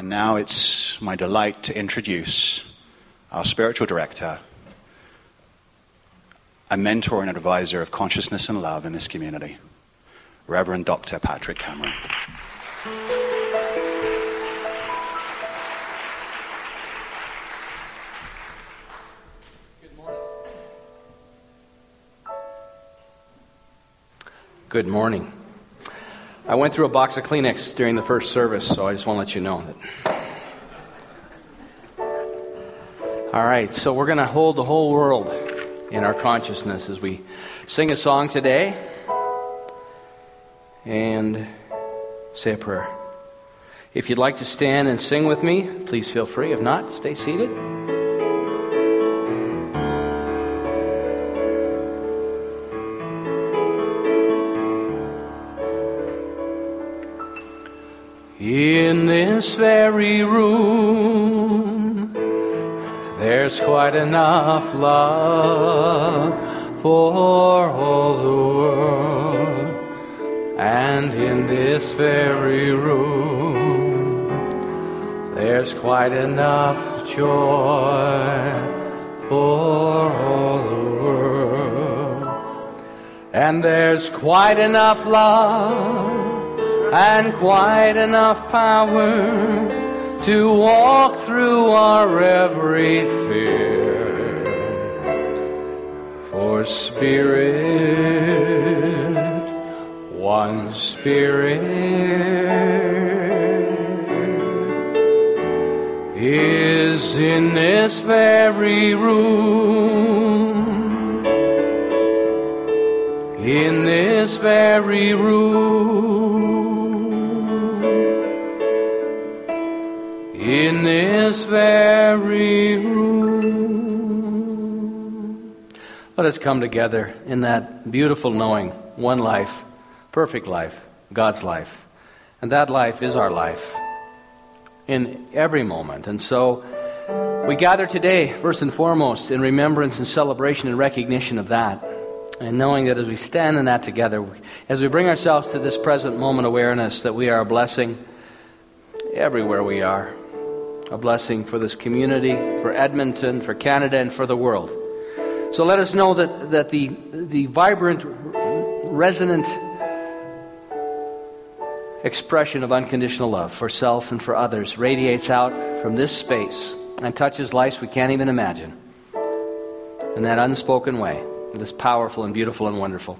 And now it's my delight to introduce our spiritual director, a mentor and advisor of consciousness and love in this community, Reverend Dr. Patrick Cameron. Good morning. I went through a box of Kleenex during the first service, so I just want to let you know that. All right, so we're going to hold the whole world in our consciousness as we sing a song today and say a prayer. If you'd like to stand and sing with me, please feel free. If not, stay seated. This very room, there's quite enough love for all the world. And in this very room, there's quite enough joy for all the world. And there's quite enough love and quite enough power to walk through our every fear. For Spirit, one Spirit, is in this very room. In this very room. This very room. Let us come together in that beautiful knowing one life, perfect life, God's life. And that life is our life in every moment. And so we gather today, first and foremost, in remembrance and celebration and recognition of that. And knowing that as we stand in that together, as we bring ourselves to this present moment awareness, that we are a blessing everywhere we are a blessing for this community, for Edmonton, for Canada, and for the world. So let us know that, that the, the vibrant, resonant expression of unconditional love for self and for others radiates out from this space and touches lives we can't even imagine in that unspoken way. It is powerful and beautiful and wonderful.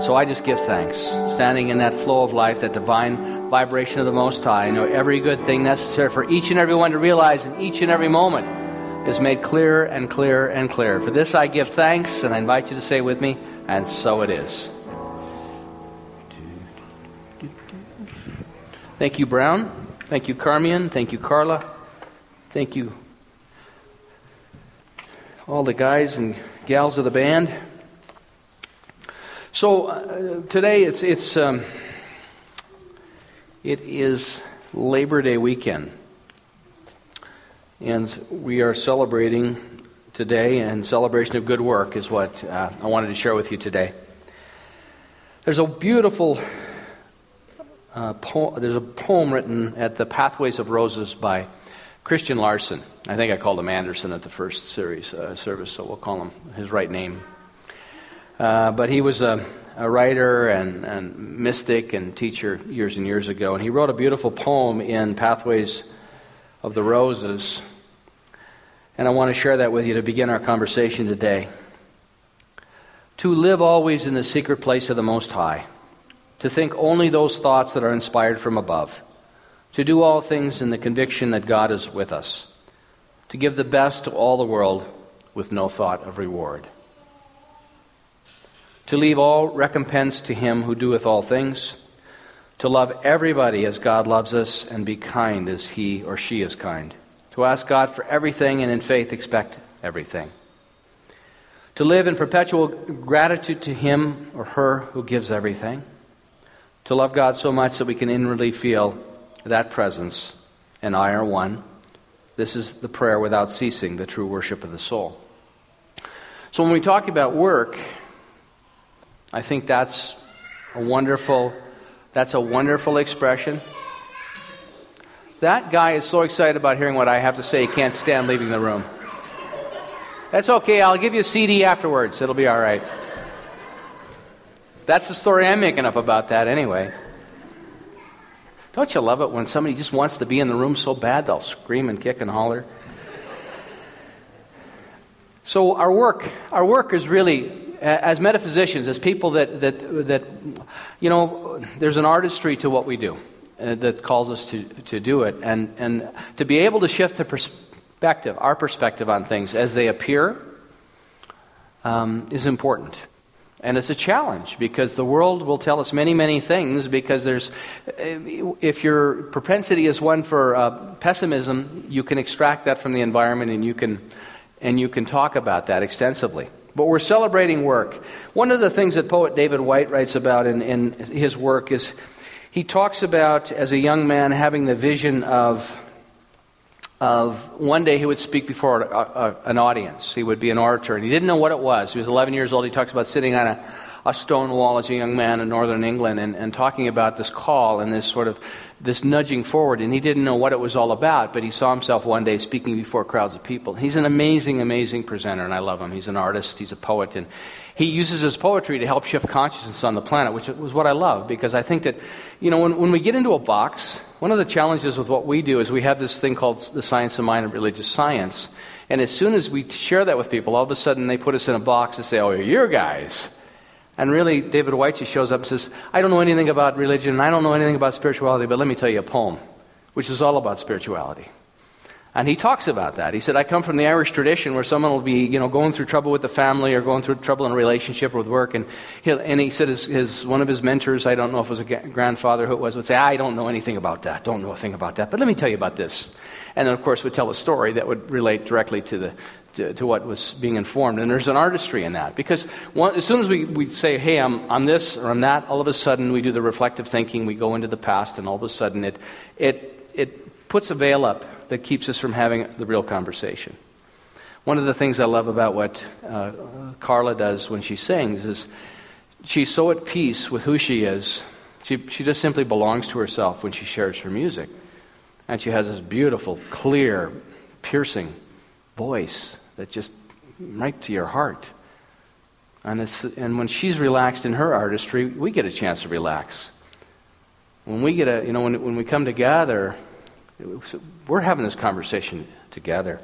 And so I just give thanks, standing in that flow of life, that divine vibration of the Most High. I know every good thing necessary for each and every one to realize in each and every moment is made clearer and clearer and clearer. For this I give thanks, and I invite you to say with me, and so it is. Thank you, Brown. Thank you, Carmian. Thank you, Carla. Thank you, all the guys and gals of the band. So uh, today it's it's um, it is Labor Day weekend, and we are celebrating today. And celebration of good work is what uh, I wanted to share with you today. There's a beautiful uh, poem, there's a poem written at the Pathways of Roses by Christian Larson. I think I called him Anderson at the first series uh, service, so we'll call him his right name. Uh, but he was a, a writer and, and, mystic and teacher years and years ago, and he wrote a beautiful poem in Pathways of the Roses. And I want to share that with you to begin our conversation today. To live always in the secret place of the Most High, to think only those thoughts that are inspired from above, to do all things in the conviction that God is with us, to give the best to all the world with no thought of reward to leave all recompense to him who doeth all things, to love everybody as God loves us, and be kind as he or she is kind, to ask God for everything and in faith expect everything, to live in perpetual gratitude to him or her who gives everything, to love God so much that we can inwardly feel that presence and I are one. This is the prayer without ceasing, the true worship of the soul. So when we talk about work, I think that's a wonderful that's a wonderful expression. That guy is so excited about hearing what I have to say, he can't stand leaving the room. That's okay. I'll give you a CD afterwards. It'll be all right. That's the story I'm making up about that anyway. Don't you love it when somebody just wants to be in the room so bad they'll scream and kick and holler? So our work, our work is really as metaphysicians, as people that, that, that you know, there's an artistry to what we do uh, that calls us to, to do it. And, and to be able to shift the perspective, our perspective on things as they appear, um, is important. And it's a challenge because the world will tell us many, many things. Because there's, if your propensity is one for uh, pessimism, you can extract that from the environment and you can, and you can talk about that extensively. But we're celebrating work. One of the things that poet David Whyte writes about in, in his work is he talks about, as a young man, having the vision of of one day he would speak before a, a, an audience. He would be an orator, and he didn't know what it was. He was 11 years old. He talks about sitting on a, a stone wall as a young man in northern England and, and talking about this call and this sort of this nudging forward. And he didn't know what it was all about, but he saw himself one day speaking before crowds of people. He's an amazing, amazing presenter, and I love him. He's an artist, he's a poet, and he uses his poetry to help shift consciousness on the planet, which was what I love because I think that, you know, when, when we get into a box, one of the challenges with what we do is we have this thing called the science of mind and religious science. And as soon as we share that with people, all of a sudden they put us in a box and say, oh, you're guys. And really, David just shows up and says, I don't know anything about religion, and I don't know anything about spirituality, but let me tell you a poem, which is all about spirituality. And he talks about that. He said, I come from the Irish tradition where someone will be, you know, going through trouble with the family or going through trouble in a relationship or with work. And, and he said his, his, one of his mentors, I don't know if it was a grandfather who it was, would say, I don't know anything about that. Don't know a thing about that. But let me tell you about this. And then, of course, would tell a story that would relate directly to the, to, to, what was being informed. And there's an artistry in that. Because one, as soon as we, we say, hey, I'm, I'm this or I'm that, all of a sudden we do the reflective thinking, we go into the past, and all of a sudden it, it, it puts a veil up that keeps us from having the real conversation. One of the things I love about what uh, Carla does when she sings is she's so at peace with who she is. She, she just simply belongs to herself when she shares her music. And she has this beautiful, clear, piercing voice that just right to your heart. And, and when she's relaxed in her artistry, we get a chance to relax. When we get a, you know, when, when we come together, we're having this conversation together.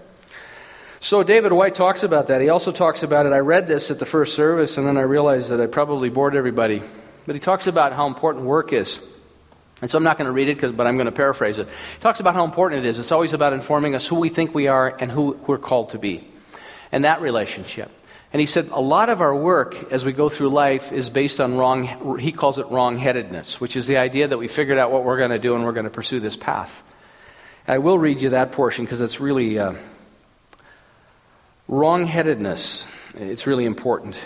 So David Whyte talks about that. He also talks about it. I read this at the first service, and then I realized that I probably bored everybody. But he talks about how important work is. And so I'm not going to read it, but I'm going to paraphrase it. He talks about how important it is. It's always about informing us who we think we are and who we're called to be. And that relationship. And he said a lot of our work as we go through life is based on wrong, he calls it wrong headedness, which is the idea that we figured out what we're going to do and we're going to pursue this path. I will read you that portion because it's really uh, wrong-headedness. It's really important.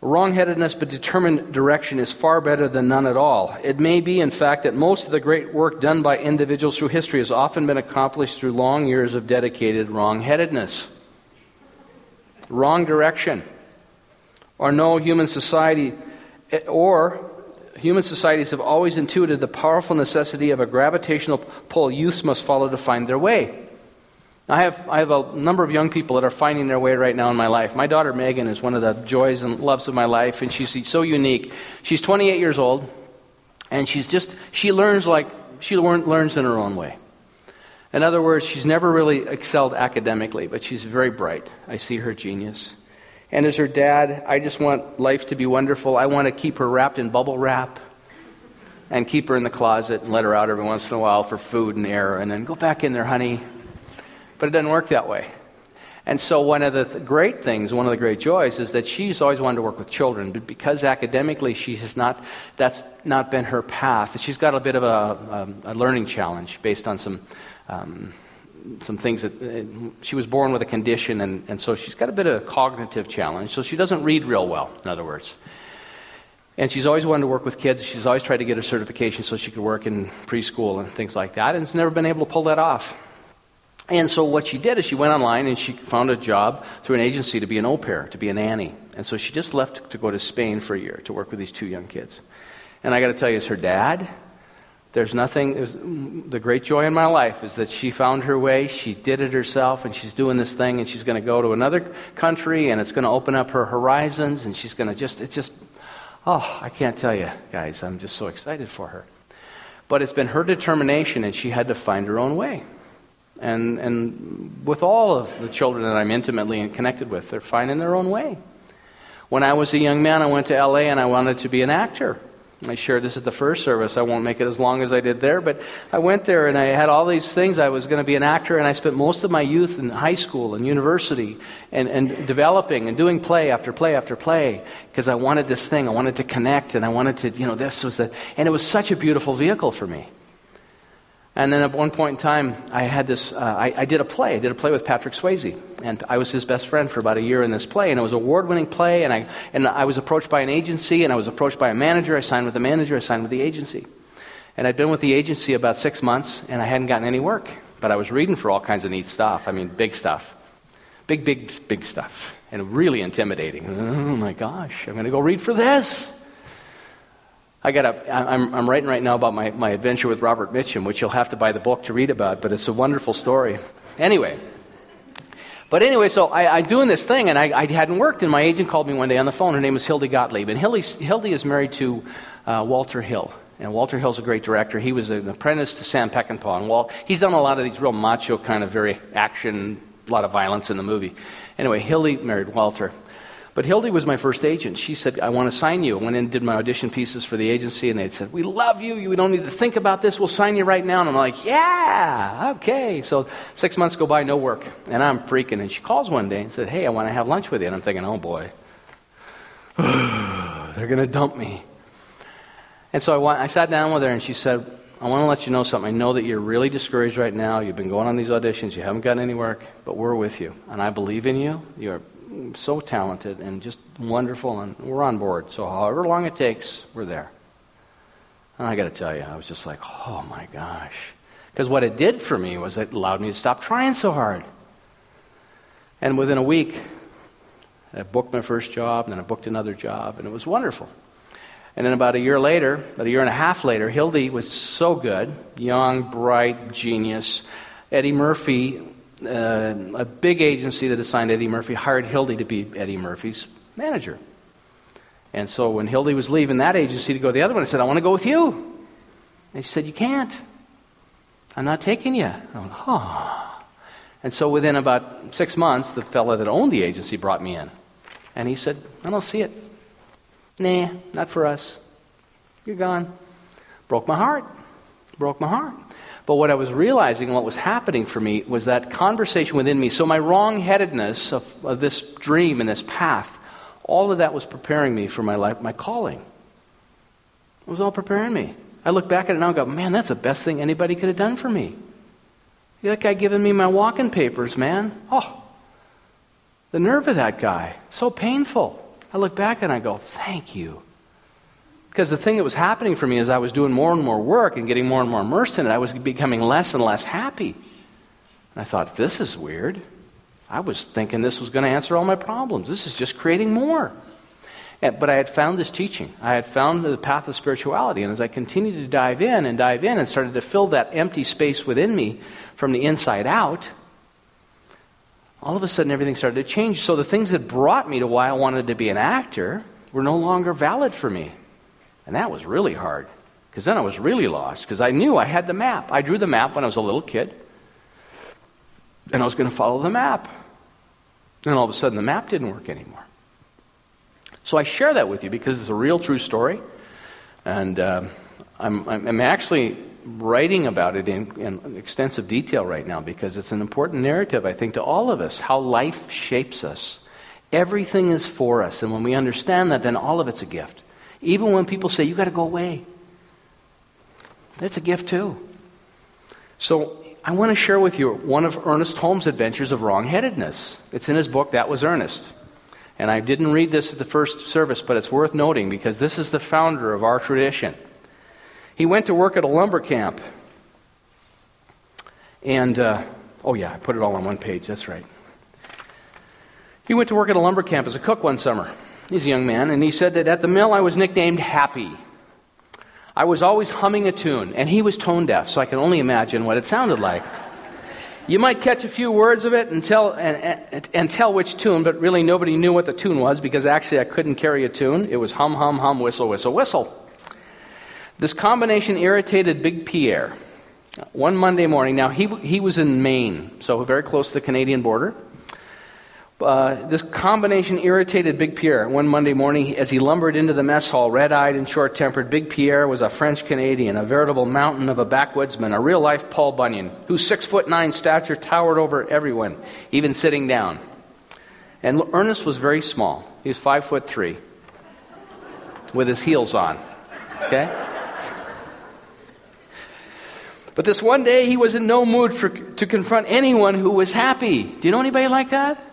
Wrong-headedness but determined direction is far better than none at all. It may be, in fact, that most of the great work done by individuals through history has often been accomplished through long years of dedicated wrong-headedness. Wrong direction. Or no human society, or human societies have always intuited the powerful necessity of a gravitational pull youths must follow to find their way. I have, I have a number of young people that are finding their way right now in my life. My daughter Megan is one of the joys and loves of my life, and she's so unique. She's 28 years old, and she's just, she learns like, she learns in her own way. In other words, she's never really excelled academically, but she's very bright. I see her genius. And as her dad, I just want life to be wonderful. I want to keep her wrapped in bubble wrap and keep her in the closet and let her out every once in a while for food and air and then go back in there, honey. But it doesn't work that way. And so, one of the th- great things, one of the great joys, is that she's always wanted to work with children. But because academically she has not, that's not been her path, she's got a bit of a, a, a learning challenge based on some um, some things that uh, she was born with a condition, and, and so she's got a bit of a cognitive challenge. So she doesn't read real well, in other words. And she's always wanted to work with kids. She's always tried to get a certification so she could work in preschool and things like that, and has never been able to pull that off. And so what she did is she went online and she found a job through an agency to be an au pair, to be a nanny. And so she just left to go to Spain for a year to work with these two young kids. And I got to tell you, as her dad, There's nothing, there's, mm, the great joy in my life is that she found her way, she did it herself, and she's doing this thing, and she's going to go to another country, and it's going to open up her horizons, and she's going to just, it's just, oh, I can't tell you, guys, I'm just so excited for her. But it's been her determination, and she had to find her own way. And, and with all of the children that I'm intimately connected with, they're finding their own way. When I was a young man, I went to LA and I wanted to be an actor. I shared this at the first service. I won't make it as long as I did there, but I went there and I had all these things. I was going to be an actor, and I spent most of my youth in high school and university and, and developing and doing play after play after play because I wanted this thing. I wanted to connect, and I wanted to, you know, this was the, and it was such a beautiful vehicle for me. And then at one point in time, I had this, uh, I, I, did a play. I did a play with Patrick Swayze. And I was his best friend for about a year in this play. And it was an award winning play. And I, and I was approached by an agency, and I was approached by a manager. I signed with the manager, I signed with the agency. And I'd been with the agency about six months, and I hadn't gotten any work. But I was reading for all kinds of neat stuff. I mean, big stuff. Big, big, big stuff. And really intimidating. Oh my gosh, I'm going to go read for this. I got a, I'm, I'm writing right now about my, my adventure with Robert Mitchum, which you'll have to buy the book to read about, but it's a wonderful story. Anyway, but anyway, so I, am doing this thing, and I, I, hadn't worked, and my agent called me one day on the phone. Her name is Hildy Gottlieb, and Hildy, Hildy is married to uh, Walter Hill. And Walter Hill's a great director. He was an apprentice to Sam Peckinpah. And Walt, he's done a lot of these real macho kind of very action, a lot of violence in the movie. Anyway, Hildy married Walter. But Hildy was my first agent. She said, I want to sign you. I went in and did my audition pieces for the agency, and they said, We love you. You don't need to think about this. We'll sign you right now. And I'm like, Yeah, okay. So six months go by, no work. And I'm freaking. And she calls one day and said, Hey, I want to have lunch with you. And I'm thinking, Oh boy, they're going to dump me. And so I, went, I sat down with her, and she said, I want to let you know something. I know that you're really discouraged right now. You've been going on these auditions. You haven't gotten any work, but we're with you. And I believe in you. You're so talented and just wonderful, and we're on board. So, however long it takes, we're there. And I got to tell you, I was just like, oh my gosh. Because what it did for me was it allowed me to stop trying so hard. And within a week, I booked my first job, and then I booked another job, and it was wonderful. And then about a year later, about a year and a half later, Hildy was so good, young, bright, genius. Eddie Murphy uh, a big agency that assigned Eddie Murphy hired Hildy to be Eddie Murphy's manager. And so when Hildy was leaving that agency to go to the other one, I said, I want to go with you. And she said, You can't. I'm not taking you. I went, Oh. And so within about six months, the fellow that owned the agency brought me in. And he said, I don't see it. Nah, not for us. You're gone. Broke my heart. Broke my heart. But what I was realizing, what was happening for me, was that conversation within me. So my wrongheadedness of, of this dream and this path, all of that was preparing me for my life, my calling. It was all preparing me. I look back at it now and go, man, that's the best thing anybody could have done for me. That guy giving me my walking papers, man. Oh, the nerve of that guy. So painful. I look back and I go, thank you. Because the thing that was happening for me is I was doing more and more work and getting more and more immersed in it, I was becoming less and less happy. And I thought, this is weird. I was thinking this was going to answer all my problems. This is just creating more. But I had found this teaching. I had found the path of spirituality. And as I continued to dive in and dive in and started to fill that empty space within me from the inside out, all of a sudden everything started to change. So the things that brought me to why I wanted to be an actor were no longer valid for me. And that was really hard because then I was really lost because I knew I had the map. I drew the map when I was a little kid, and I was going to follow the map. And all of a sudden, the map didn't work anymore. So I share that with you because it's a real, true story. And um, I'm, I'm actually writing about it in, in, extensive detail right now because it's an important narrative, I think, to all of us how life shapes us. Everything is for us. And when we understand that, then all of it's a gift. Even when people say, you got to go away, that's a gift too. So I want to share with you one of Ernest Holmes' adventures of wrongheadedness. It's in his book, That Was Ernest. And I didn't read this at the first service, but it's worth noting because this is the founder of our tradition. He went to work at a lumber camp. And, uh, oh yeah, I put it all on one page, that's right. He went to work at a lumber camp as a cook one summer. He's a young man, and he said that at the mill I was nicknamed Happy. I was always humming a tune, and he was tone deaf, so I can only imagine what it sounded like. You might catch a few words of it and tell, and, and, and, tell which tune, but really nobody knew what the tune was because actually I couldn't carry a tune. It was hum, hum, hum, whistle, whistle, whistle. This combination irritated Big Pierre. One Monday morning, now he, he was in Maine, so very close to the Canadian border. Uh, this combination irritated Big Pierre. One Monday morning, as he lumbered into the mess hall, red eyed and short tempered, Big Pierre was a French Canadian, a veritable mountain of a backwoodsman, a real life Paul Bunyan, whose six foot nine stature towered over everyone, even sitting down. And Ernest was very small. He was five foot three, with his heels on. Okay? But this one day, he was in no mood for, to confront anyone who was happy. Do you know anybody like that?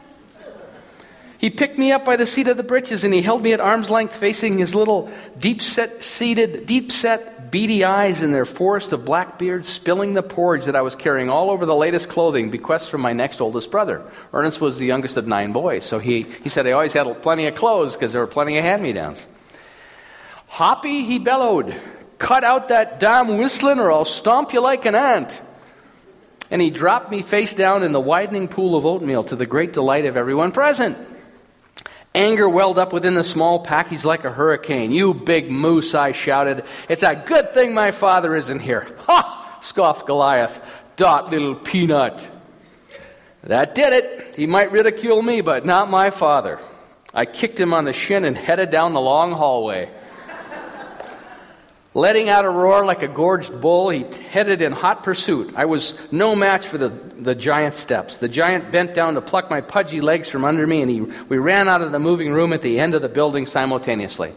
He picked me up by the seat of the breeches and he held me at arm's length, facing his little deep set seated, deep set, beady eyes in their forest of black beards, spilling the porridge that I was carrying all over the latest clothing, bequest from my next oldest brother. Ernest was the youngest of nine boys, so he, he said I always had plenty of clothes because there were plenty of hand me downs. Hoppy, he bellowed, cut out that damn whistling or I'll stomp you like an ant. And he dropped me face down in the widening pool of oatmeal to the great delight of everyone present. Anger welled up within the small pack. He's like a hurricane. You big moose, I shouted. It's a good thing my father isn't here. Ha! scoffed Goliath. Dot, little peanut. That did it. He might ridicule me, but not my father. I kicked him on the shin and headed down the long hallway. Letting out a roar like a gorged bull, he headed in hot pursuit. I was no match for the, the giant steps. The giant bent down to pluck my pudgy legs from under me, and he, we ran out of the moving room at the end of the building simultaneously.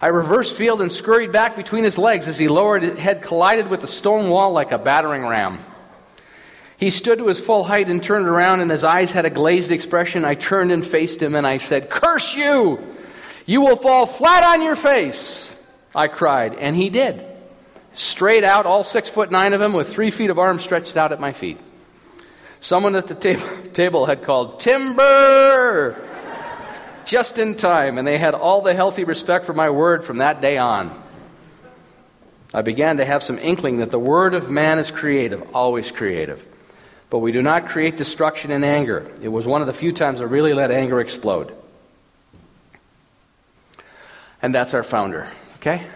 I reversed field and scurried back between his legs as he lowered his head, collided with the stone wall like a battering ram. He stood to his full height and turned around, and his eyes had a glazed expression. I turned and faced him, and I said, Curse you! You will fall flat on your face. I cried, and he did. Straight out, all six foot nine of him, with three feet of arms stretched out at my feet. Someone at the table, table had called, Timber! Just in time, and they had all the healthy respect for my word from that day on. I began to have some inkling that the word of man is creative, always creative. But we do not create destruction in anger. It was one of the few times I really let anger explode. And that's our founder. Okay?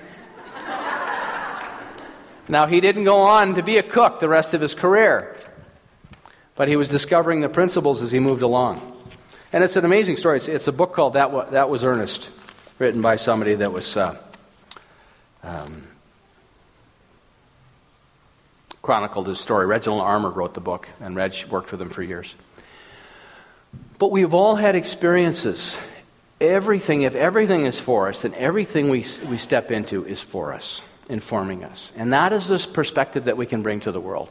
now, he didn't go on to be a cook the rest of his career, but he was discovering the principles as he moved along. And it's an amazing story. It's, it's a book called that, that Was Ernest, written by somebody that was. Uh, um, chronicled his story. Reginald Armor wrote the book, and Reg worked with him for years. But we've all had experiences everything, if everything is for us, then everything we, we step into is for us, informing us. And that is this perspective that we can bring to the world.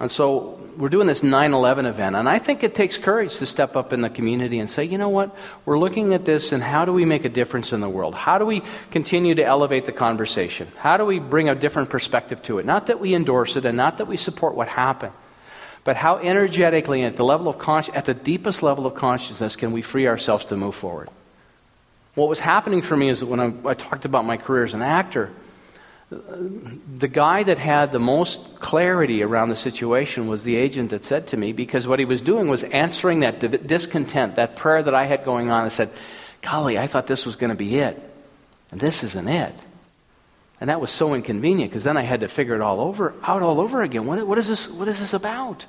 And so we're doing this 9 11 event, and I think it takes courage to step up in the community and say, you know what, we're looking at this, and how do we make a difference in the world? How do we continue to elevate the conversation? How do we bring a different perspective to it? Not that we endorse it and not that we support what happened, but how energetically, at the level of at the deepest level of consciousness, can we free ourselves to move forward? What was happening for me is that when I, I talked about my career as an actor, the guy that had the most clarity around the situation was the agent that said to me, because what he was doing was answering that discontent, that prayer that I had going on, and said, Golly, I thought this was going to be it. And this isn't it. And that was so inconvenient because then I had to figure it all over out all over again. What, what, is this, what is this about?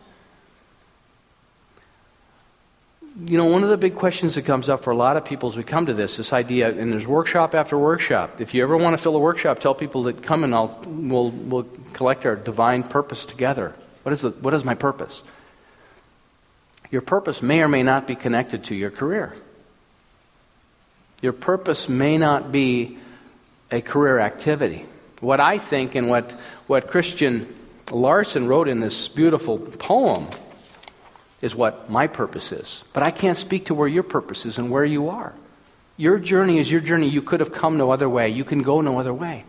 You know, one of the big questions that comes up for a lot of people as we come to this, this idea, and there's workshop after workshop. If you ever want to fill a workshop, tell people that come and I'll, we'll, we'll collect our divine purpose together. What is, the, what is my purpose? Your purpose may or may not be connected to your career. Your purpose may not be a career activity. What I think and what, what Christian Larson wrote in this beautiful poem is what my purpose is. But I can't speak to where your purpose is and where you are. Your journey is your journey. You could have come no other way. You can go no other way.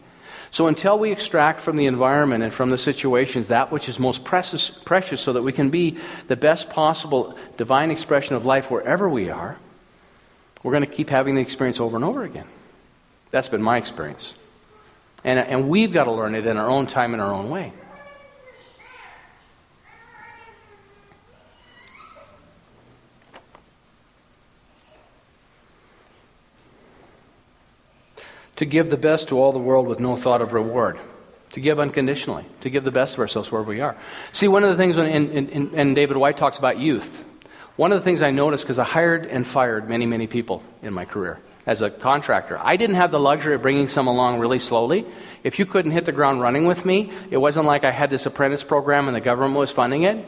So until we extract from the environment and from the situations that which is most precious, precious so that we can be the best possible divine expression of life wherever we are, we're going to keep having the experience over and over again. That's been my experience. And, and we've got to learn it in our own time, in our own way. To give the best to all the world with no thought of reward to give unconditionally, to give the best of ourselves wherever we are. See, one of the things when in, in, in David Whyte talks about youth, one of the things I noticed because I hired and fired many, many people in my career as a contractor, I didn't have the luxury of bringing some along really slowly. If you couldn't hit the ground running with me, it wasn't like I had this apprentice program and the government was funding it.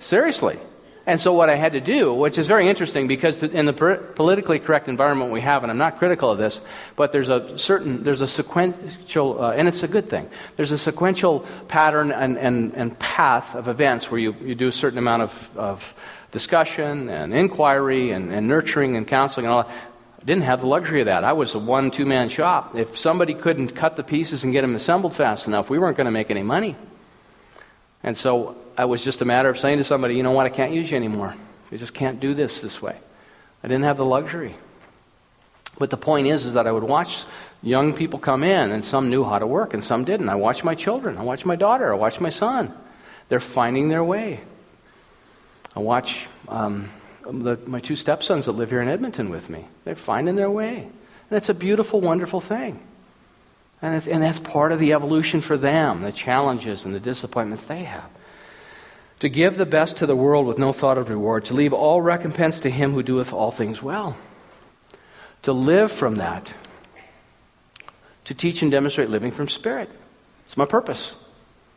Seriously. And so, what I had to do, which is very interesting because in the politically correct environment we have, and I'm not critical of this, but there's a certain, there's a sequential, uh, and it's a good thing, there's a sequential pattern and, and, and path of events where you, you do a certain amount of, of discussion and inquiry and, and nurturing and counseling and all that. I didn't have the luxury of that. I was a one, two man shop. If somebody couldn't cut the pieces and get them assembled fast enough, we weren't going to make any money. And so it was just a matter of saying to somebody, you know what, I can't use you anymore. You just can't do this this way. I didn't have the luxury. But the point is, is that I would watch young people come in, and some knew how to work, and some didn't. I watched my children. I watched my daughter. I watched my son. They're finding their way. I watch um, the, my two stepsons that live here in Edmonton with me. They're finding their way. And that's a beautiful, wonderful thing. And, and that's part of the evolution for them, the challenges and the disappointments they have to give the best to the world with no thought of reward, to leave all recompense to him who doeth all things well, to live from that, to teach and demonstrate living from spirit. It's my purpose.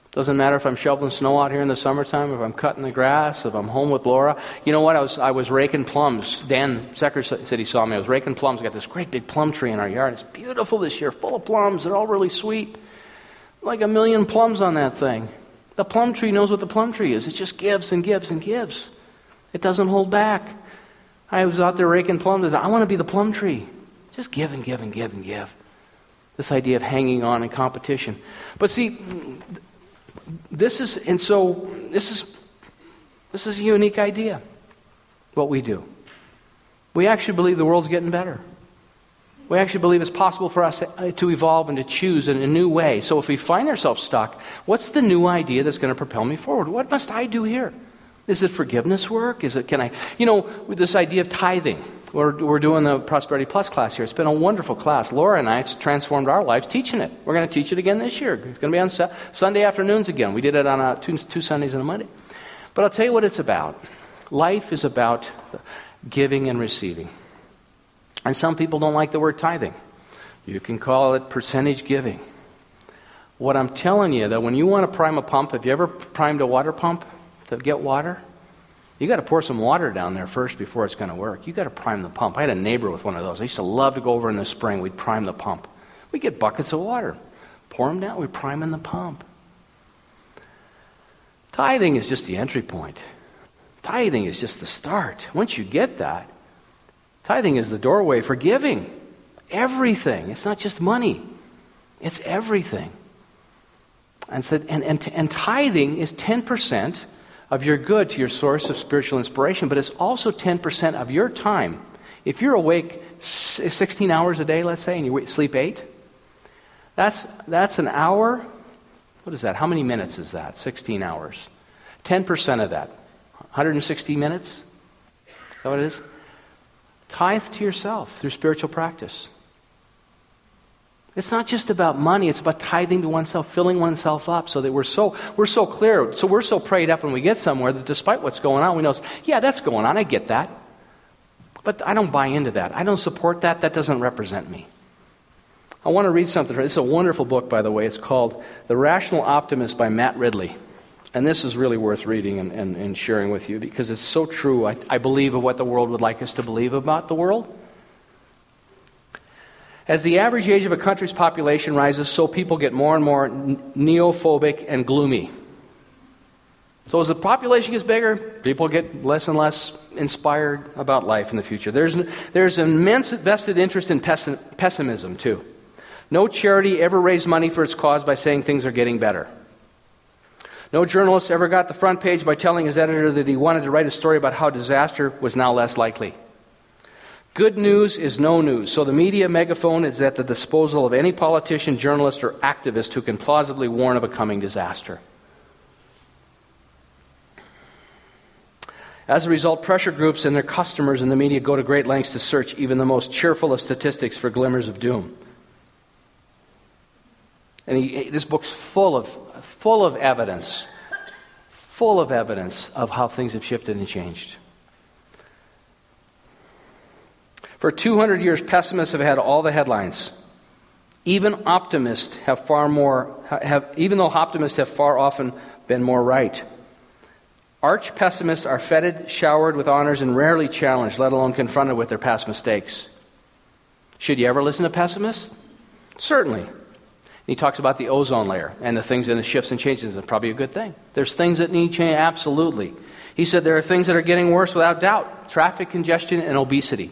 Doesn't matter if I'm shoveling snow out here in the summertime, if I'm cutting the grass, if I'm home with Laura. You know what? I was, I was raking plums. Dan Secker said he saw me. I was raking plums. I got this great big plum tree in our yard. It's beautiful this year, full of plums. They're all really sweet. Like a million plums on that thing. The plum tree knows what the plum tree is. It just gives and gives and gives. It doesn't hold back. I was out there raking plums. I want to be the plum tree. Just give and give and give and give. This idea of hanging on in competition. But see, this is, and so this is, this is a unique idea, what we do. We actually believe the world's getting better. We actually believe it's possible for us to, evolve and to choose in a new way. So if we find ourselves stuck, what's the new idea that's going to propel me forward? What must I do here? Is it forgiveness work? Is it, can I, you know, with this idea of tithing. We're, we're doing the Prosperity Plus class here. It's been a wonderful class. Laura and I, it's transformed our lives teaching it. We're going to teach it again this year. It's going to be on su- Sunday afternoons again. We did it on a, two, two Sundays and a Monday. But I'll tell you what it's about. Life is about giving and receiving. And some people don't like the word tithing. You can call it percentage giving. What I'm telling you, that when you want to prime a pump, have you ever primed a water pump to get water? You got to pour some water down there first before it's going to work. You got to prime the pump. I had a neighbor with one of those. I used to love to go over in the spring. We'd prime the pump. We'd get buckets of water, pour them down. We prime in the pump. Tithing is just the entry point. Tithing is just the start. Once you get that, Tithing is the doorway for giving. Everything. It's not just money, it's everything. And, so, and, and, and tithing is 10% of your good to your source of spiritual inspiration, but it's also 10% of your time. If you're awake 16 hours a day, let's say, and you sleep eight, that's, that's an hour. What is that? How many minutes is that? 16 hours. 10% of that. 160 minutes? Is that what it is? Tithe to yourself through spiritual practice. It's not just about money, it's about tithing to oneself, filling oneself up so that we're so we're so clear, so we're so prayed up when we get somewhere that despite what's going on, we know, yeah, that's going on, I get that. But I don't buy into that. I don't support that. That doesn't represent me. I want to read something. It's a wonderful book, by the way. It's called The Rational Optimist by Matt Ridley. And this is really worth reading and, and, and sharing with you because it's so true, I, I believe, of what the world would like us to believe about the world. As the average age of a country's population rises, so people get more and more neophobic and gloomy. So, as the population gets bigger, people get less and less inspired about life in the future. There's, there's an immense vested interest in pessimism, too. No charity ever raised money for its cause by saying things are getting better. No journalist ever got the front page by telling his editor that he wanted to write a story about how disaster was now less likely. Good news is no news. So the media megaphone is at the disposal of any politician, journalist, or activist who can plausibly warn of a coming disaster. As a result, pressure groups and their customers in the media go to great lengths to search even the most cheerful of statistics for glimmers of doom. And he, this book's full of, full of evidence, full of evidence of how things have shifted and changed. For 200 years, pessimists have had all the headlines. Even optimists have far more, have, even though optimists have far often been more right. Arch pessimists are feted, showered with honors, and rarely challenged, let alone confronted with their past mistakes. Should you ever listen to pessimists? Certainly. He talks about the ozone layer and the things and the shifts and changes. It's probably a good thing. There's things that need change, absolutely. He said there are things that are getting worse without doubt traffic congestion and obesity.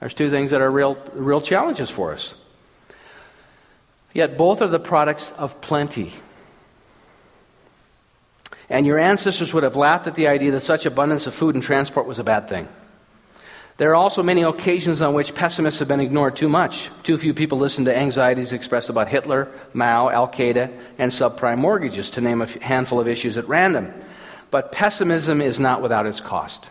There's two things that are real, real challenges for us. Yet both are the products of plenty. And your ancestors would have laughed at the idea that such abundance of food and transport was a bad thing. There are also many occasions on which pessimists have been ignored too much. Too few people listen to anxieties expressed about Hitler, Mao, Al Qaeda, and subprime mortgages, to name a handful of issues at random. But pessimism is not without its cost.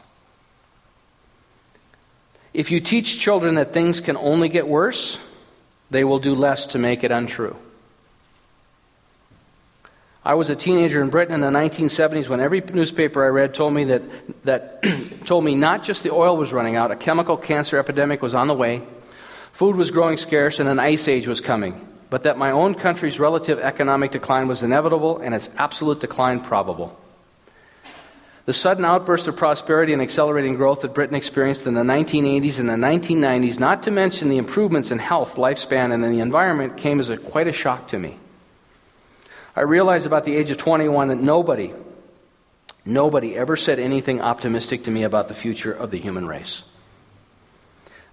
If you teach children that things can only get worse, they will do less to make it untrue. I was a teenager in Britain in the 1970s when every newspaper I read told me that, that told me not just the oil was running out, a chemical cancer epidemic was on the way, food was growing scarce, and an ice age was coming, but that my own country's relative economic decline was inevitable and its absolute decline probable. The sudden outburst of prosperity and accelerating growth that Britain experienced in the 1980s and the 1990s, not to mention the improvements in health, lifespan, and in the environment, came as a, quite a shock to me. I realized about the age of 21 that nobody, nobody ever said anything optimistic to me about the future of the human race.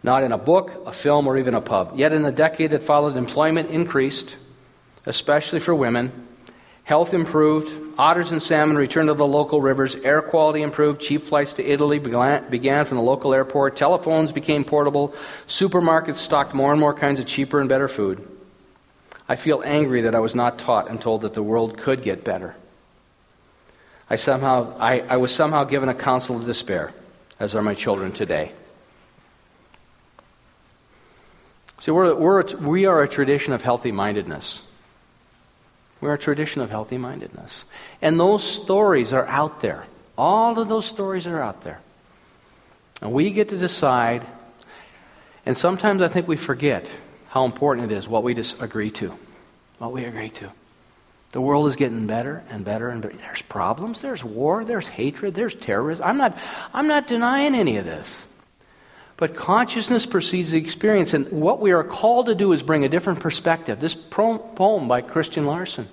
Not in a book, a film, or even a pub. Yet in the decade that followed, employment increased, especially for women. Health improved, Otters and salmon returned to the local rivers. Air quality improved. Cheap flights to Italy began from the local airport. Telephones became portable. Supermarkets stocked more and more kinds of cheaper and better food. I feel angry that I was not taught and told that the world could get better. I, somehow, I, I was somehow given a counsel of despair, as are my children today. See, we're, we're, we are a tradition of healthy mindedness. We're a tradition of healthy mindedness. And those stories are out there. All of those stories are out there. And we get to decide, and sometimes I think we forget how important it is what we just agree to. What we agree to. The world is getting better and better and better. There's problems, there's war, there's hatred, there's terrorism. I'm not, I'm not denying any of this. But consciousness precedes the experience, and what we are called to do is bring a different perspective. This poem by Christian Larson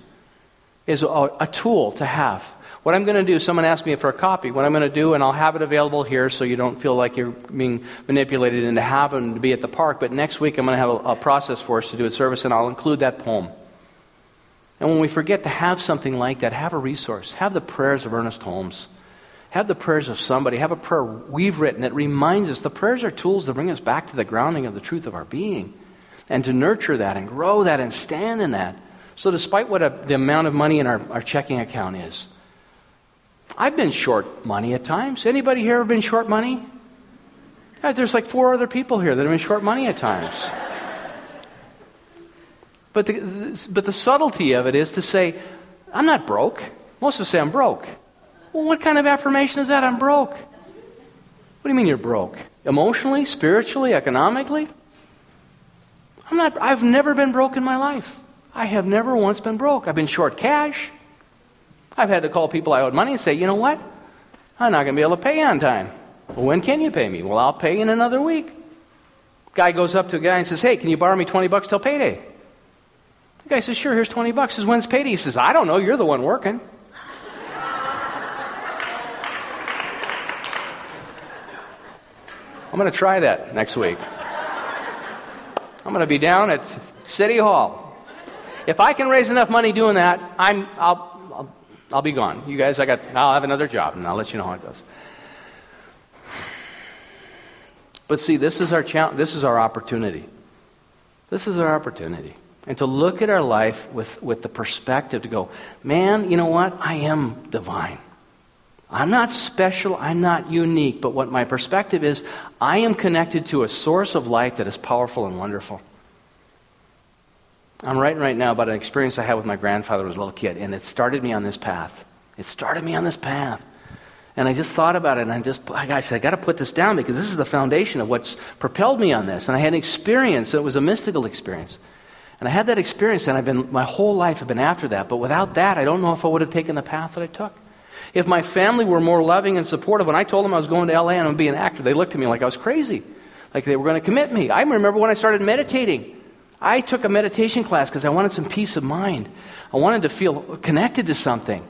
is a, a tool to have. What I'm going to do, someone asked me for a copy. What I'm going to do, and I'll have it available here so you don't feel like you're being manipulated into having to be at the park. But next week, I'm going to have a, a process for us to do a service, and I'll include that poem. And when we forget to have something like that, have a resource. Have the prayers of Ernest Holmes. Have the prayers of somebody. Have a prayer we've written that reminds us. The prayers are tools to bring us back to the grounding of the truth of our being and to nurture that and grow that and stand in that. So, despite what a, the amount of money in our, our checking account is, I've been short money at times. Anybody here ever been short money? Yeah, there's like four other people here that have been short money at times. but, the, but the subtlety of it is to say, I'm not broke. Most of us say I'm broke. Well, what kind of affirmation is that? I'm broke. What do you mean you're broke? Emotionally, spiritually, economically? I'm not, I've never been broke in my life. I have never once been broke. I've been short cash. I've had to call people I owed money and say, you know what? I'm not going to be able to pay on time. Well, when can you pay me? Well, I'll pay in another week. Guy goes up to a guy and says, hey, can you borrow me 20 bucks till payday? The guy says, sure, here's 20 bucks. Says, when's payday? He says, I don't know. You're the one working. I'm going to try that next week. I'm going to be down at City Hall. If I can raise enough money doing that, I'm, I'll, I'll, be gone. You guys, I got, I'll have another job, and I'll let you know how it goes. But see, this is our challenge, this is our opportunity. This is our opportunity. And to look at our life with, with the perspective to go, man, you know what? I am divine. I'm not special, I'm not unique, but what my perspective is, I am connected to a source of life that is powerful and wonderful. I'm writing right now about an experience I had with my grandfather as a little kid, and it started me on this path. It started me on this path. And I just thought about it, and I just, I said, I got to put this down because this is the foundation of what's propelled me on this. And I had an experience, it was a mystical experience. And I had that experience, and I've been, my whole life I've been after that. But without that, I don't know if I would have taken the path that I took. If my family were more loving and supportive, when I told them I was going to LA and I'm going to be an actor, they looked at me like I was crazy, like they were going to commit me. I remember when I started meditating. I took a meditation class because I wanted some peace of mind. I wanted to feel connected to something.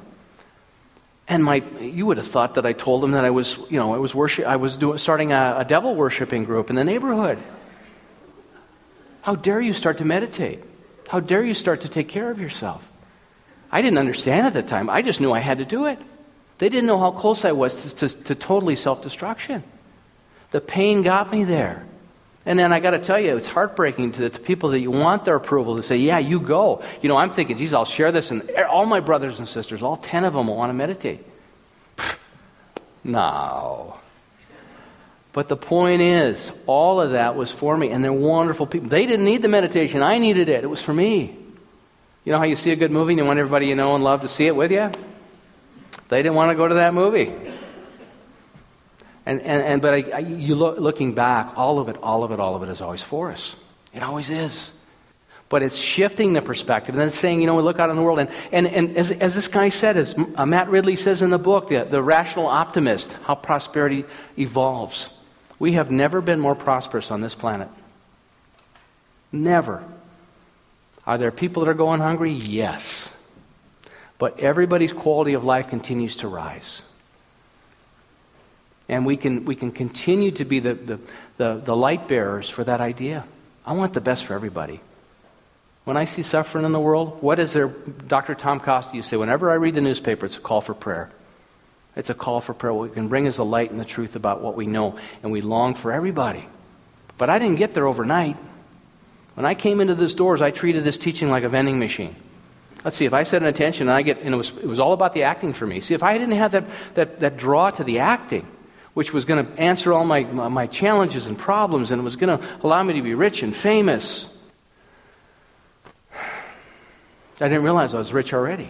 And my, you would have thought that I told them that I was, you know, I was worship, I was doing, starting a, a devil worshiping group in the neighborhood. How dare you start to meditate? How dare you start to take care of yourself? I didn't understand at the time. I just knew I had to do it. They didn't know how close I was to, to, to totally self destruction. The pain got me there. And then I got to tell you, it's heartbreaking to the to people that you want their approval to say, yeah, you go. You know, I'm thinking, geez, I'll share this, and all my brothers and sisters, all 10 of them will want to meditate. no. But the point is, all of that was for me, and they're wonderful people. They didn't need the meditation, I needed it. It was for me. You know how you see a good movie and you want everybody you know and love to see it with you? They didn't want to go to that movie. And, and, and but I, I, you look, looking back, all of it, all of it, all of it is always for us. It always is. But it's shifting the perspective and then saying, you know, we look out in the world. And, and, and as, as this guy said, as uh, Matt Ridley says in the book, the, the rational optimist, how prosperity evolves. We have never been more prosperous on this planet. Never. Are there people that are going hungry? Yes. But everybody's quality of life continues to rise. And we can, we can continue to be the, the, the, the light bearers for that idea. I want the best for everybody. When I see suffering in the world, what is there? Dr. Tom Costa You say, whenever I read the newspaper, it's a call for prayer. It's a call for prayer. What we can bring is the light and the truth about what we know, and we long for everybody. But I didn't get there overnight. When I came into this doors, I treated this teaching like a vending machine. Let's see, if I set an attention and I get, and it was, it was all about the acting for me. See, if I didn't have that, that, that draw to the acting, which was going to answer all my, my challenges and problems and was going to allow me to be rich and famous, I didn't realize I was rich already.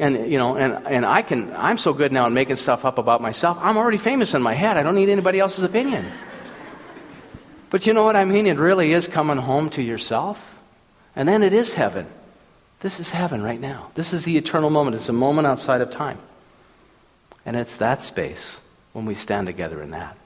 And, you know, and, and I can, I'm so good now at making stuff up about myself. I'm already famous in my head. I don't need anybody else's opinion. But you know what I mean? It really is coming home to yourself and then it is heaven. This is heaven right now. This is the eternal moment. It's a moment outside of time. And it's that space when we stand together in that.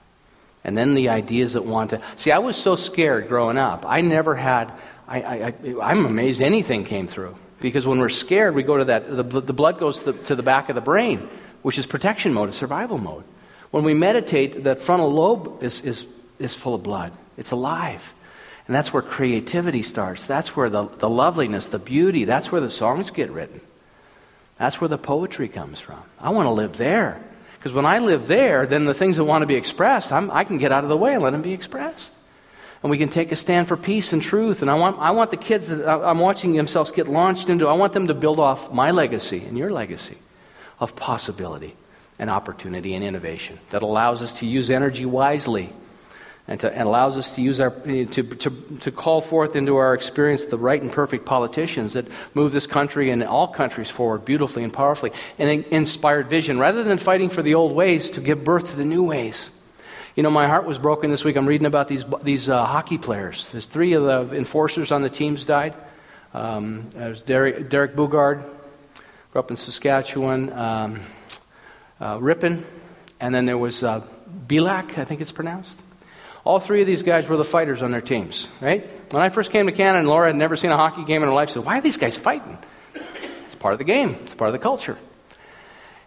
And then the ideas that want to. See, I was so scared growing up. I never had. I, I, I, am amazed anything came through. Because when we're scared, we go to that. The, the blood goes to the, to the back of the brain, which is protection mode, survival mode. When we meditate, that frontal lobe is, is, is full of blood, it's alive. And that's where creativity starts. That's where the, the loveliness, the beauty, that's where the songs get written. That's where the poetry comes from. I want to live there. Because when I live there, then the things that want to be expressed, I'm, i can get out of the way and let them be expressed. And we can take a stand for peace and truth. And I want, I want the kids that I'm watching themselves get launched into, I want them to build off my legacy and your legacy of possibility and opportunity and innovation that allows us to use energy wisely and, to, and allows us to use our to, to, to call forth into our experience the right and perfect politicians that move this country and all countries forward beautifully and powerfully and inspired vision rather than fighting for the old ways to give birth to the new ways. You know my heart was broken this week. I'm reading about these, these uh, hockey players. There's three of the enforcers on the teams died. Um, there's derek, derek boogaard grew up in saskatchewan um, uh, Rypien and then there was uh, Belak, I think it's pronounced. All three of these guys were the fighters on their teams, right? When I first came to Canada Laura had never seen a hockey game in her life, she said, Why are these guys fighting? It's part of the game, it's part of the culture.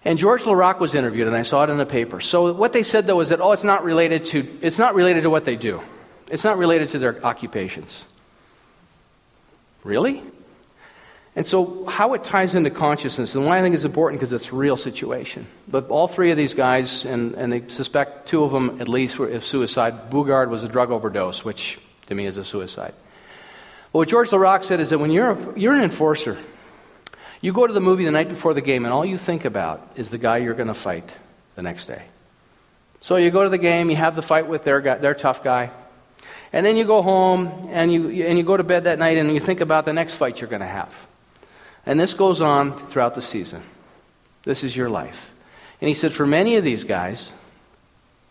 And George Laraque was interviewed, and I saw it in the paper. So what they said, though, was that, oh, it's not related to, it's not related to what they do. It's not related to their occupations. Really? And so, how it ties into consciousness, and why I think is important because it's a real situation. But all three of these guys, and, and they suspect two of them at least were of suicide. Boogaard was a drug overdose, which to me is a suicide. But what George Laraque said is that when you're, a, you're an enforcer, you go to the movie the night before the game, and all you think about is the guy you're going to fight the next day. So you go to the game, you have the fight with their, guy, their tough guy, and then you go home and you, and you go to bed that night and you think about the next fight you're going to have. And this goes on throughout the season. This is your life. And he said, for many of these guys,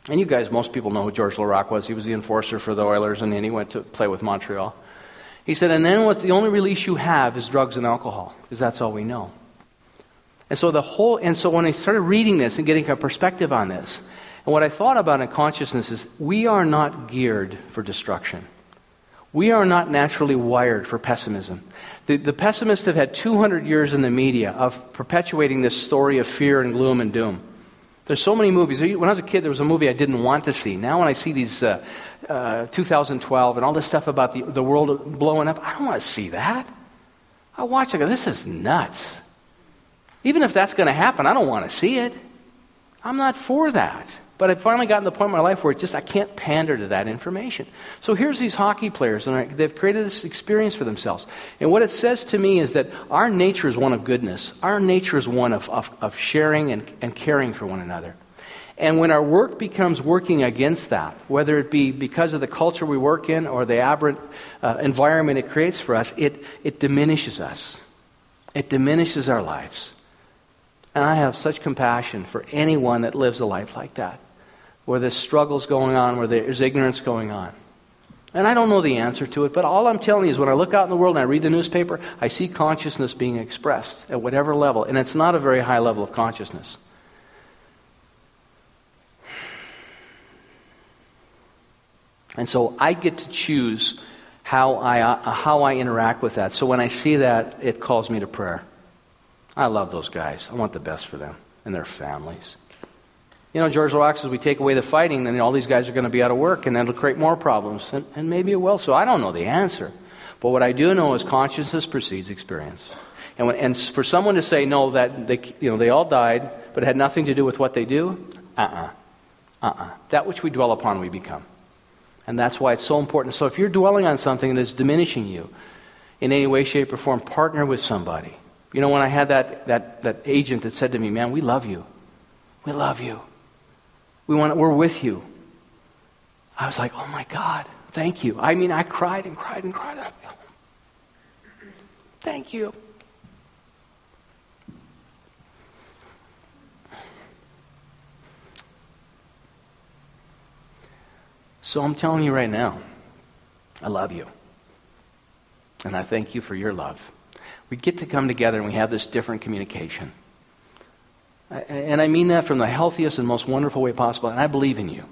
and you guys, most people know who George Laraque was. He was the enforcer for the Oilers, and then he went to play with Montreal. He said, and then what the only release you have is drugs and alcohol, because that's all we know. And so the whole, and so when I started reading this and getting a perspective on this, and what I thought about in consciousness is we are not geared for destruction. We are not naturally wired for pessimism. The, the pessimists have had 200 years in the media of perpetuating this story of fear and gloom and doom. There's so many movies. When I was a kid, there was a movie I didn't want to see. Now, when I see these uh, uh, 2012 and all this stuff about the, the world blowing up, I don't want to see that. I watch it. I go, this is nuts. Even if that's going to happen, I don't want to see it. I'm not for that. But I've finally gotten to the point in my life where it's just I can't pander to that information. So here's these hockey players, and they've created this experience for themselves. And what it says to me is that our nature is one of goodness. Our nature is one of, of, of sharing and, and caring for one another. And when our work becomes working against that, whether it be because of the culture we work in or the aberrant uh, environment it creates for us, it, it diminishes us. It diminishes our lives. And I have such compassion for anyone that lives a life like that where there's struggles going on, where there's ignorance going on. And I don't know the answer to it, but all I'm telling you is when I look out in the world and I read the newspaper, I see consciousness being expressed at whatever level, and it's not a very high level of consciousness. And so I get to choose how I, uh, how I interact with that. So when I see that, it calls me to prayer. I love those guys. I want the best for them and their families. You know, George Laraque says we take away the fighting, then all these guys are going to be out of work, and that'll create more problems. And, and maybe it will. So I don't know the answer. But what I do know is consciousness precedes experience. And, when, and for someone to say, no, that they, you know, they all died, but it had nothing to do with what they do, uh-uh. Uh-uh. That which we dwell upon, we become. And that's why it's so important. So if you're dwelling on something that's diminishing you in any way, shape, or form, partner with somebody. You know, when I had that, that, that agent that said to me, man, we love you. We love you. We want, we're with you. I was like, oh my God, thank you. I mean, I cried and cried and cried. Thank you. So I'm telling you right now, I love you. And I thank you for your love. We get to come together and we have this different communication. And I mean that from the healthiest and most wonderful way possible. And I believe in you.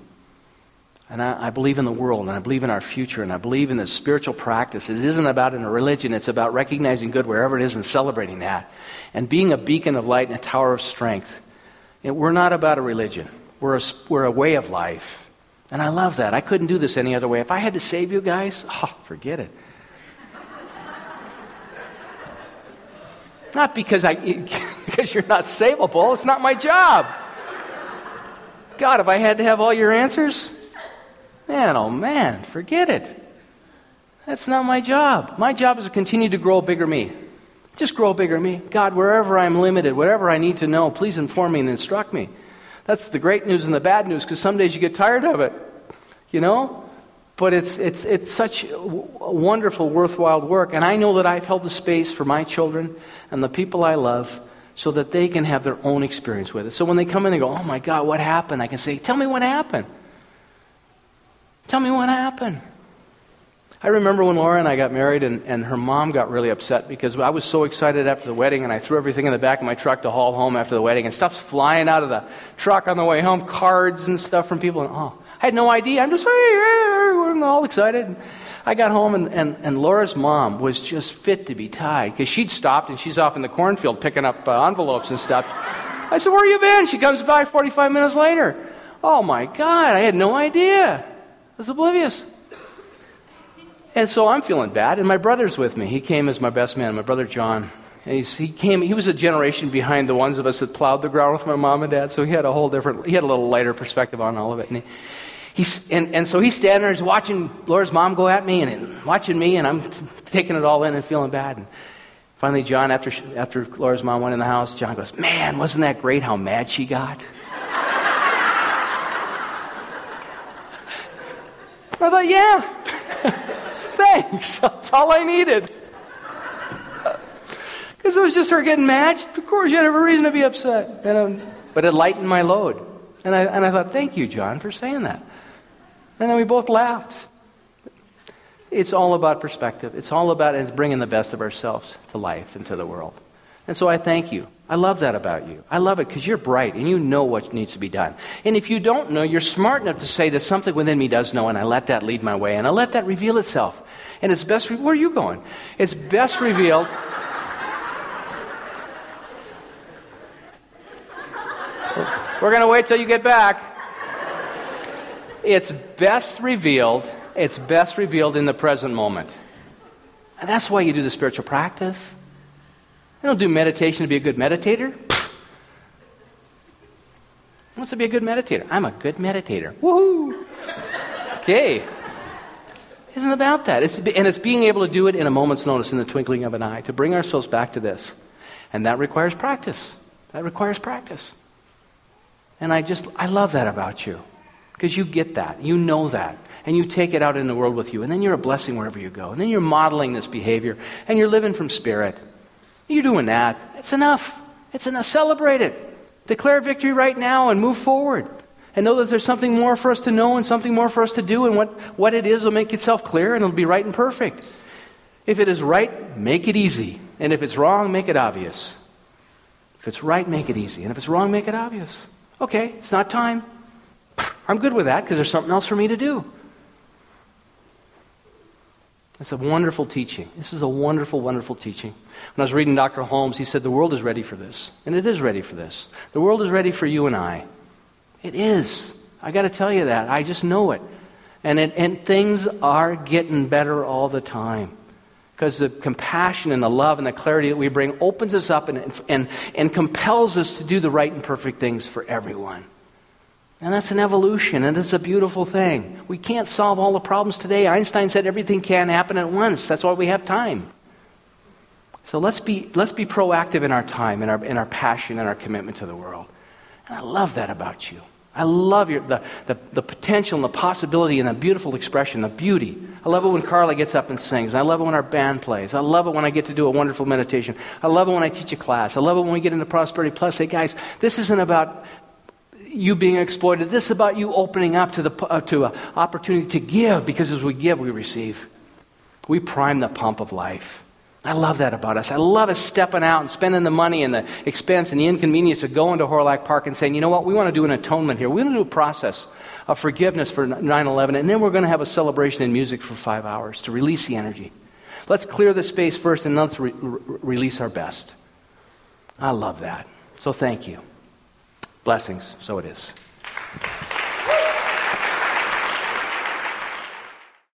And I, I, believe in the world, and I believe in our future, and I believe in the spiritual practice. It isn't about in a religion, it's about recognizing good wherever it is and celebrating that. And being a beacon of light and a tower of strength. And we're not about a religion, we're a, we're a way of life. And I love that. I couldn't do this any other way. If I had to save you guys, oh, forget it. Not because I. because you're not savable. It's not my job. God, if I had to have all your answers, man, oh man, forget it. That's not my job. My job is to continue to grow bigger me. Just grow bigger me. God, wherever I'm limited, whatever I need to know, please inform me and instruct me. That's the great news and the bad news because some days you get tired of it. You know? But it's, it's, it's such wonderful, worthwhile work. And I know that I've held the space for my children and the people I love so that they can have their own experience with it. So when they come in and go, Oh my God, what happened? I can say, Tell me what happened. Tell me what happened. I remember when Laura and I got married, and, and her mom got really upset because I was so excited after the wedding, and I threw everything in the back of my truck to haul home after the wedding, and stuff's flying out of the truck on the way home, cards and stuff from people. And oh, I had no idea. I'm just all excited. I got home, and, and, and Laura's mom was just fit to be tied because she'd stopped and she's off in the cornfield picking up uh, envelopes and stuff. I said, Where you been? She comes by 45 minutes later. Oh my God, I had no idea. I was oblivious. And so I'm feeling bad, and my brother's with me. He came as my best man, my brother John. And he came, he was a generation behind the ones of us that plowed the ground with my mom and dad, so he had a whole different, he had a little lighter perspective on all of it. And, he, he's, and, and so he's standing there, he's watching Laura's mom go at me and, and watching me, and I'm taking it all in and feeling bad. And finally, John, after, after Laura's mom went in the house, John goes, Man, wasn't that great how mad she got? I thought, yeah, thanks. That's all I needed. Because it was just her getting matched. Of course, you had every reason to be upset. And, um, but it lightened my load. And I, and I thought, thank you, John, for saying that. And then we both laughed. It's all about perspective. It's all about bringing the best of ourselves to life and to the world. And so I thank you. I love that about you. I love it because you're bright and you know what needs to be done. And if you don't know, you're smart enough to say that something within me does know, and I let that lead my way, and I let that reveal itself. And it's best, re- where are you going? It's best revealed. We're going to wait till you get back. It's best revealed, it's best revealed in the present moment. And that's why you do the spiritual practice. You don't do meditation to be a good meditator. Wants to be a good meditator. I'm a good meditator. Woohoo! Okay. Isn't about that. It's, and it's being able to do it in a moment's notice, in the twinkling of an eye, to bring ourselves back to this. And that requires practice. That requires practice. And I just, I love that about you. Because you get that. You know that. And you take it out in the world with you. And then you're a blessing wherever you go. And then you're modeling this behavior. And you're living from spirit. You're doing that. It's enough. It's enough. Celebrate it. Declare victory right now and move forward. And know that there's something more for us to know and something more for us to do. And what, what it is will make itself clear and it'll be right and perfect. If it is right, make it easy. And if it's wrong, make it obvious. If it's right, make it easy. And if it's wrong, make it obvious. Okay, it's not time. I'm good with that because there's something else for me to do. It's a wonderful teaching. This is a wonderful, wonderful teaching. When I was reading Dr. Holmes, he said, The world is ready for this. And it is ready for this. The world is ready for you and I. It is. I got to tell you that. I just know it. And, it, and things are getting better all the time. Because the compassion and the love and the clarity that we bring opens us up and, and, and compels us to do the right and perfect things for everyone. And that's an evolution, and it's a beautiful thing. We can't solve all the problems today. Einstein said everything can't happen at once. That's why we have time. So let's be, let's be proactive in our time, in our, in our passion, and our commitment to the world. And I love that about you. I love your, the, the, the potential and the possibility and the beautiful expression, the beauty. I love it when Carla gets up and sings. I love it when our band plays. I love it when I get to do a wonderful meditation. I love it when I teach a class. I love it when we get into Prosperity Plus. Say, guys, this isn't about you being exploited. This is about you opening up to, the, uh, to an opportunity to give because as we give, we receive. We prime the pump of life. I love that about us. I love us stepping out and spending the money and the expense and the inconvenience of going to Hawrelak Park and saying, you know what, we want to do an atonement here. We want to do a process of forgiveness for 9 11, and then we're going to have a celebration in music for five hours to release the energy. Let's clear the space first and let's re- re- release our best. I love that. So thank you. Blessings. So it is.